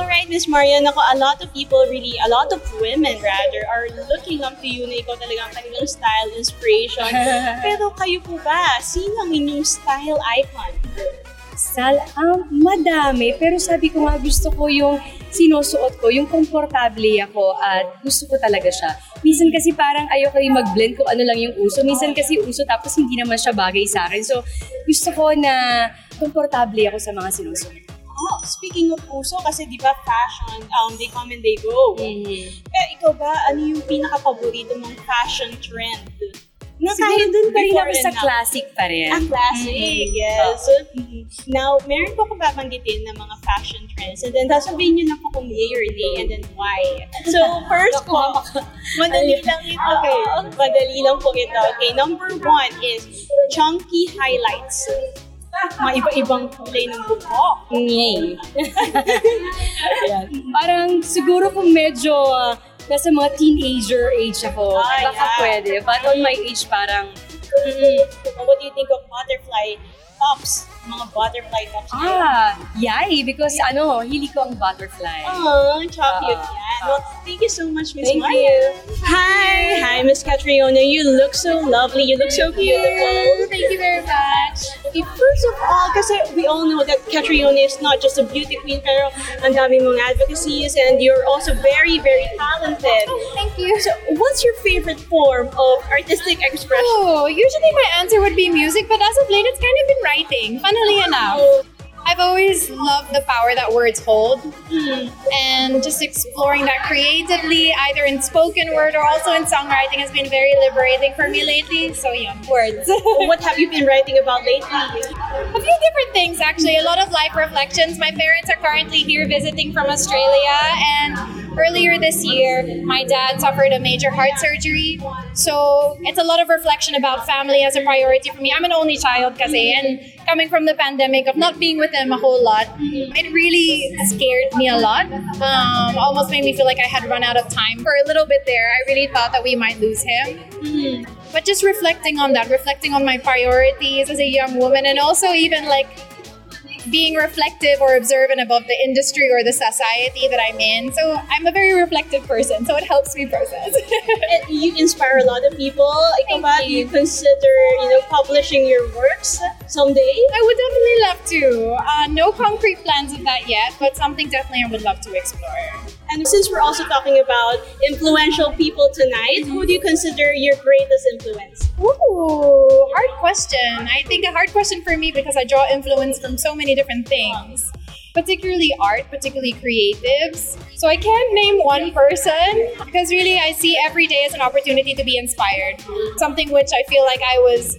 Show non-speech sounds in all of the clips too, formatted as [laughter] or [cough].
right, Miss Marian, ako, a lot of people really, a lot of women rather, are looking up to you na ikaw talagang kanilang style inspiration. [laughs] Pero kayo po ba, sino ang inyong style icon? Sal, um, madami. Pero sabi ko nga, gusto ko yung sinusuot ko, yung komportable ako at gusto ko talaga siya. Minsan kasi parang ayoko yung mag-blend kung ano lang yung uso. Minsan kasi uso tapos hindi naman siya bagay sa akin. So, gusto ko na komportable ako sa mga sinusuot. Oh, speaking of uso, kasi di ba fashion, um, they come and they go. Mm-hmm. Eh, ikaw ba, ano yung pinaka-paborito mong fashion trend? Na Siguro dun pa rin ako sa now. classic pa rin. Ah, classic, Mhm. yes. So, mhm. now, meron po akong babanggitin ng mga fashion trends and then sasabihin nyo na po kung yay or nay and then why. So, [laughs] first po, madali lang ito. Okay, madali lang po ito. Okay, number one is chunky highlights. Mga iba-ibang kulay ng buhok. Ngay. [laughs] Ayan. Parang siguro kung medyo uh, nasa mga teenager age ako, Ah, baka yeah. pwede. But on my age, parang, Mm. What do you think of butterfly tops? Mga butterfly tops. ah, yay! Because ano, hili ko ang butterfly. Oh, chocolate Ah. yan. Well, thank you so much, Miss Thank Maya. you. Hi! Hi, Miss Catriona. You look so lovely. You look so beautiful. Thank you very much. Okay, first of all, kasi we all know that Catriona is not just a beauty queen, pero ang dami mong advocacies and you're also very, very talented. Thank you. So, what's your favorite form of artistic expression? Oh, usually my answer would be music, but as of late, it's kind of been writing. Funnily enough, I've always loved the power that words hold, hmm. and just exploring that creatively, either in spoken word or also in songwriting, has been very liberating for me lately. So yeah, words. What have you been writing about lately? A few different things, actually. A lot of life reflections. My parents are currently here visiting from Australia, and earlier this year, my dad suffered a major heart surgery. So it's a lot of reflection about family as a priority for me. I'm an only child, kasi, and coming from the pandemic of not being with him a whole lot, it really scared me a lot. Um, almost made me feel like I had run out of time. For a little bit there, I really thought that we might lose him but just reflecting on that, reflecting on my priorities as a young woman, and also even like being reflective or observant about the industry or the society that I'm in. So I'm a very reflective person, so it helps me process. [laughs] And you inspire a lot of people. Ikaw Thank you. you consider, you know, publishing your works someday? I would definitely love to. Uh, no concrete plans of that yet, but something definitely I would love to explore. And since we're also talking about influential people tonight, who do you consider your greatest influence? Ooh, question. I think a hard question for me because I draw influence from so many different things, particularly art, particularly creatives. So I can't name one person because really I see every day as an opportunity to be inspired. Something which I feel like I was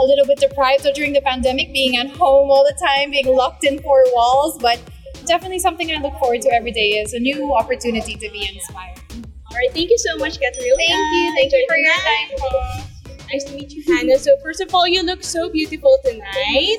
a little bit deprived of during the pandemic, being at home all the time, being locked in four walls, but definitely something I look forward to every day is a new opportunity to be inspired. All right, thank you so much, Catherine. Thank you. Thank you for your time. Nice to meet you, Hannah. So first of all, you look so beautiful tonight.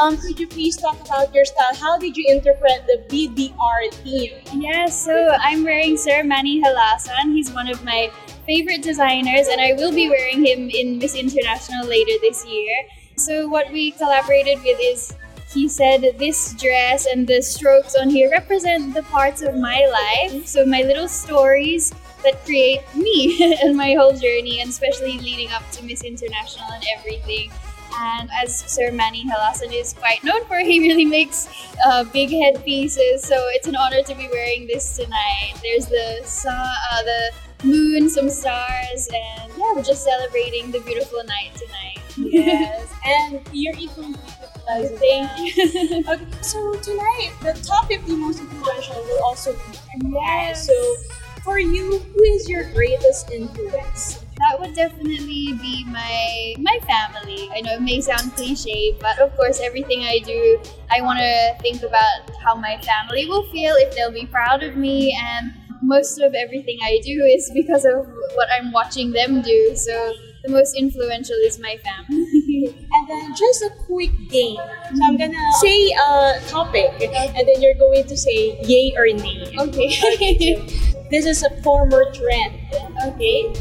Um, could you please talk about your style? How did you interpret the BDR theme? Yes, so I'm wearing Sir Manny Halasan. He's one of my favorite designers, and I will be wearing him in Miss International later this year. So, what we collaborated with is he said this dress and the strokes on here represent the parts of my life. So, my little stories that create me [laughs] and my whole journey, and especially leading up to Miss International and everything. And as Sir Manny Halasan is quite known for, [laughs] he really makes uh, big headpieces. So it's an honor to be wearing this tonight. There's the sun, uh, the moon, some stars, and yeah, we're just celebrating the beautiful night tonight. [laughs] Yes, and you're equally beautiful as well. Thank you. Okay, so tonight the top 50 most influential will also be. Yes. So for you, who is your greatest influence? that would definitely be my my family. I know it may sound cliche, but of course, everything I do, I want to think about how my family will feel if they'll be proud of me, and most of everything I do is because of what I'm watching them do. So the most influential is my family. [laughs] And then just a quick game. So I'm gonna say a topic, and then you're going to say yay or nay. okay. [laughs] This is a former trend. okay.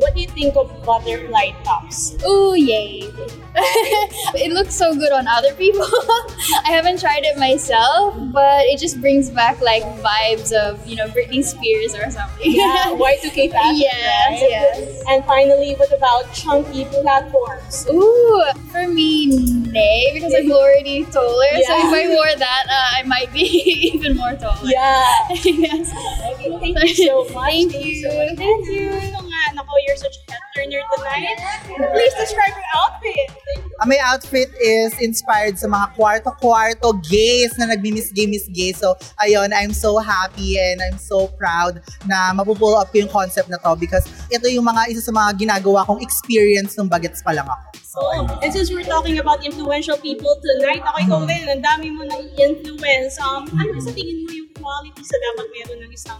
What do you think of butterfly tops? Oh yay. [laughs] it looks so good on other people. [laughs] I haven't tried it myself, but it just brings back like vibes of, you know, Britney Spears or something. Yeah, [laughs] Y2K fashion, Yes, right? yes. And finally, what about chunky platforms? Ooh, for me, nay, because I'm already taller. So if I wore that, uh, I might be even more taller. Yeah. yes. Okay, thank you so much. Thank so you. much. Thank you. Nako, you're such a turner tonight. Please describe your outfit. Ang my outfit is inspired sa mga kwarto-kwarto gays na nagmi-miss gay. So, ayun, I'm so happy and I'm so proud na mapupull up ko yung concept na to because ito yung mga isa sa mga ginagawa kong experience nung bagets pa lang ako. So, Oh, and since we're talking about influential people tonight, ako ikaw din, ang dami mo na influence. Um, ano sa tingin mo yung qualities na dapat meron ng isang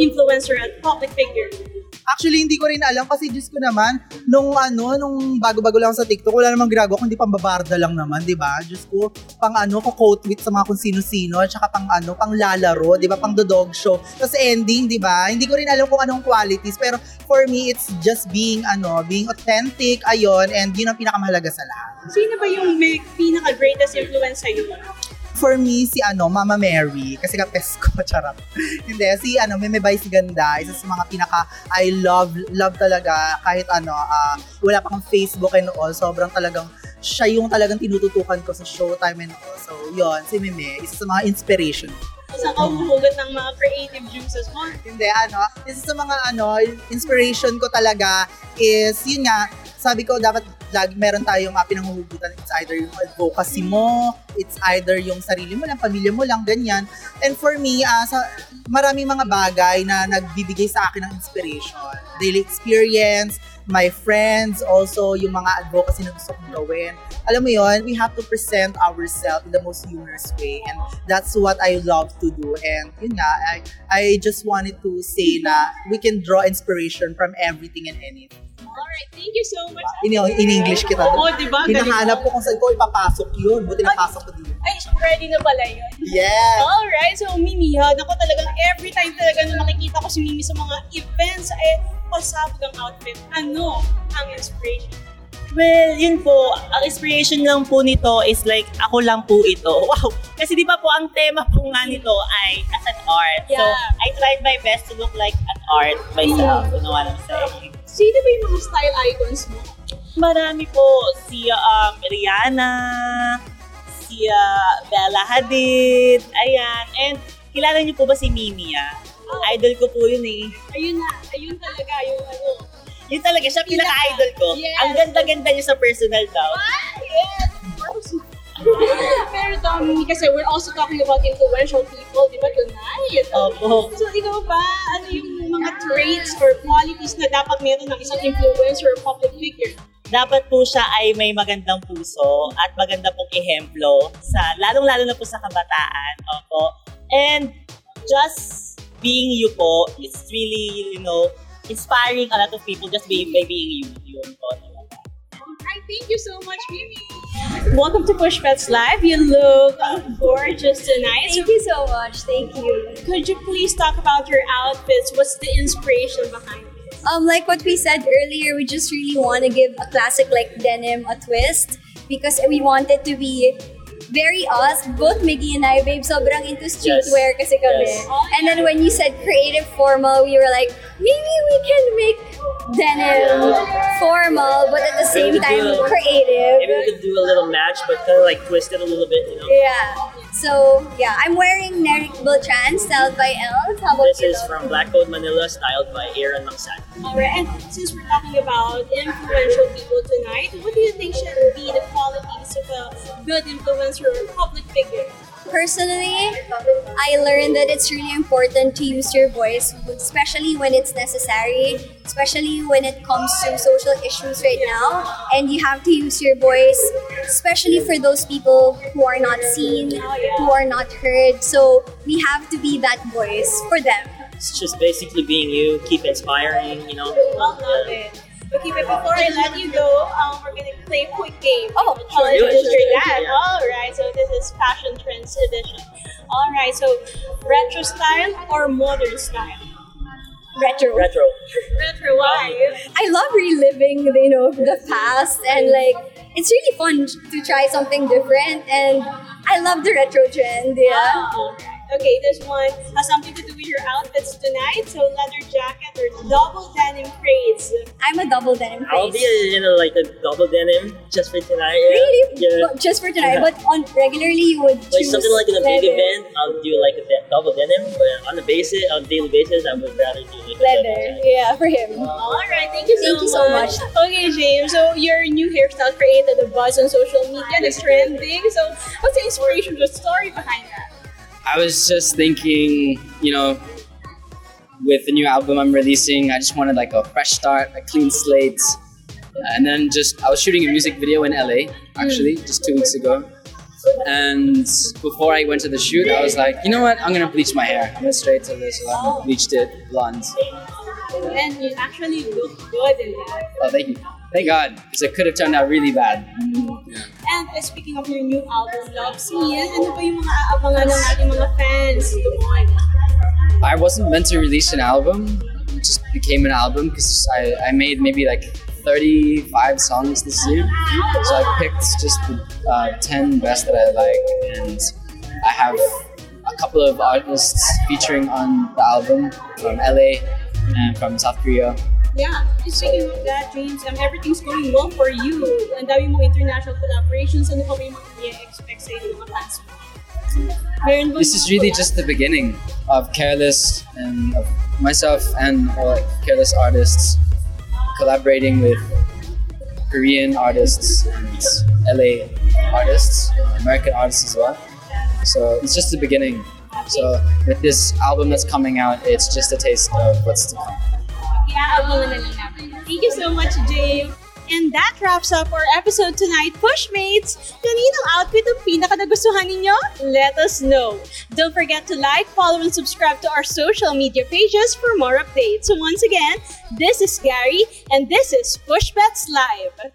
influencer at public figure? Actually, hindi ko rin alam kasi Diyos ko naman, nung ano, nung bago-bago lang sa TikTok, wala namang ginagawa kundi pambabarda lang naman, di ba? Diyos ko, pang ano, ko quote tweet sa mga kung sino-sino, at saka pang ano, pang lalaro, di ba? Pang the dog show. Tapos ending, di ba? Hindi ko rin alam kung anong qualities, pero for me, it's just being, ano, being authentic, ayon, and yun ang pinakamahalaga sa lahat. Sino ba yung may pinaka-greatest influence sa'yo? For me, si ano, Mama Mary, kasi kapes ko, [laughs] charot. Hindi, si ano, Meme Bay si Ganda, isa sa mga pinaka, I love, love talaga, kahit ano, ah, wala pa kang Facebook and all, sobrang talagang, siya yung talagang tinututukan ko sa showtime and all. So, yon si Meme, isa sa mga inspiration. Saan ka humuhugot ng mga creative juices mo? Hindi, ano, isa sa mga ano, inspiration ko talaga is, yun nga, sabi ko, dapat lagi meron tayong uh, pinanghuhugutan. It's either yung advocacy mo, it's either yung sarili mo lang, pamilya mo lang, ganyan. And for me, ah, sa maraming mga bagay na nagbibigay sa akin ng inspiration. Daily experience, my friends, also yung mga advocacy na gusto kong gawin. Alam mo yon, we have to present ourselves in the most humorous way. And that's what I love to do. And yun nga, I, I just wanted to say na we can draw inspiration from everything and anything. Alright, thank you so much. In, in English kita. Oo, di ba? Hinahanap ko kung saan ko ipapasok yun. Buti napasok ko dito. Ay, ready na pala yun. Yes! Alright, so Mimi ha, ako talagang every time talaga na nakikita ko si Mimi sa mga events, eh, pasabog ang outfit. Ano ang inspiration? Well, yun po, ang inspiration lang po nito is like, ako lang po ito. [laughs] Wow! Kasi di ba po, ang tema po nga nito ay as an art. So, Yeah. I tried my best to look like an art myself. You know what I'm saying? Sino ba yung mga style icons mo? Marami po, si um, Rihanna, si uh, Bella Hadid, ayan. And kilala niyo po ba si Mimi ah? Idol ko po yun eh. Ayun na, ayun talaga yung ano. Yun talaga, siya pinaka-idol ko. Yes. Ang ganda-ganda niya sa personal daw. Ah, yes! Pero Tommy, kasi we're also talking about influential people, di ba, tonight? Opo. So, ikaw ba, ano yung mga traits or qualities na dapat meron ng isang influencer or public figure? dapat po siya ay may magandang puso at maganda pong ehemplo sa lalong-lalo na po sa kabataan. Opo. And just being you po, it's really, you know, inspiring a lot of people just being, by being you. Yun po. Alright, thank you so much, Mimi. Welcome to Push Bets Live. You look gorgeous tonight. Thank you so much. Thank you. Could you please talk about your outfits? What's the inspiration behind it? Um, like what we said earlier, we just really want to give a classic like denim a twist because we want it to be very us. Both Miggy and I, babe, sobrang into streetwear kasi kami. Yes. And then when you said creative formal, we were like, maybe we can make denim formal, but at the same time could do a- creative. Maybe we could do a little match, but kind of like twist it a little bit, you know. Yeah. So, yeah, I'm wearing Neric Beltran, styled by Elle. How about This you? is from Black Code Manila, styled by Aaron Maksan. Alright, and since we're talking about influential people tonight, what do you think should be the qualities of a good influencer or public figure? Personally, I learned that it's really important to use your voice, especially when it's necessary, especially when it comes to social issues right now. And you have to use your voice, especially for those people who are not seen, who are not heard. So we have to be that voice for them. It's just basically being you, keep inspiring, you know. I love it. Okay, but before I let you go, um, we're gonna play a quick game. Oh, I'll sure. Do it, introduce sure, sure, yeah. All right, so this is fashion trends edition. All right, so retro style or modern style? retro. Retro. Retro, why? I love reliving, you know, the past and like it's really fun to try something different and I love the retro trend. Yeah. Okay, this one uh, has something to do with your outfits tonight. So leather jacket or double denim braids. I'm a double denim I'll be craze. in a, like a double denim just for tonight. Yeah. Really? Yeah. But just for tonight, Yeah. but on regularly you would Like something like in a big leather. event, I'll do like a de- double denim. But on a basis, on a daily basis, I would rather do like a Leather. jacket. Yeah, for him. All right, thank you so Thank you so much. Okay, James. So your new hairstyle created a buzz on social media. It's trending. So what's the inspiration, the story behind that? I was just thinking, you know, with the new album I'm releasing, I just wanted like a fresh start, a clean slate. And then just, I was shooting a music video in LA, actually, mm. just two weeks ago. And before I went to the shoot, I was like, you know what, I'm gonna bleach my hair. I'm gonna straight to this salon, bleached it blonde. And you actually look good in that. Oh, thank you. Thank God, because it could have turned out really bad. And uh, speaking of your new album, Love Scene, ano ba yung mga aabangan ng ating mga fans doon? I wasn't meant to release an album. It just became an album because I, I made maybe like 35 songs this year. So I picked just the uh, 10 best that I like, and I have a couple of artists featuring on the album from LA and from South Korea. Yeah, speaking of that, James, um, everything's going well for you. Ang dami mong international collaborations. Ano pa yung mga i-expect sa mga fans? This is really just the beginning of Careless and of myself and all like Careless artists collaborating with Korean artists and LA artists, American artists as well. So it's just the beginning. So with this album that's coming out, it's just a taste of what's to come. Iaabangan na lang natin. Thank you so much, James. And that wraps up our episode tonight, Pushmates! Kaninang outfit ang pinaka nagustuhan ninyo? Let us know. Don't forget to like, follow, and subscribe to our social media pages for more updates. So once again, this is Gary, and this is Push Bets Live.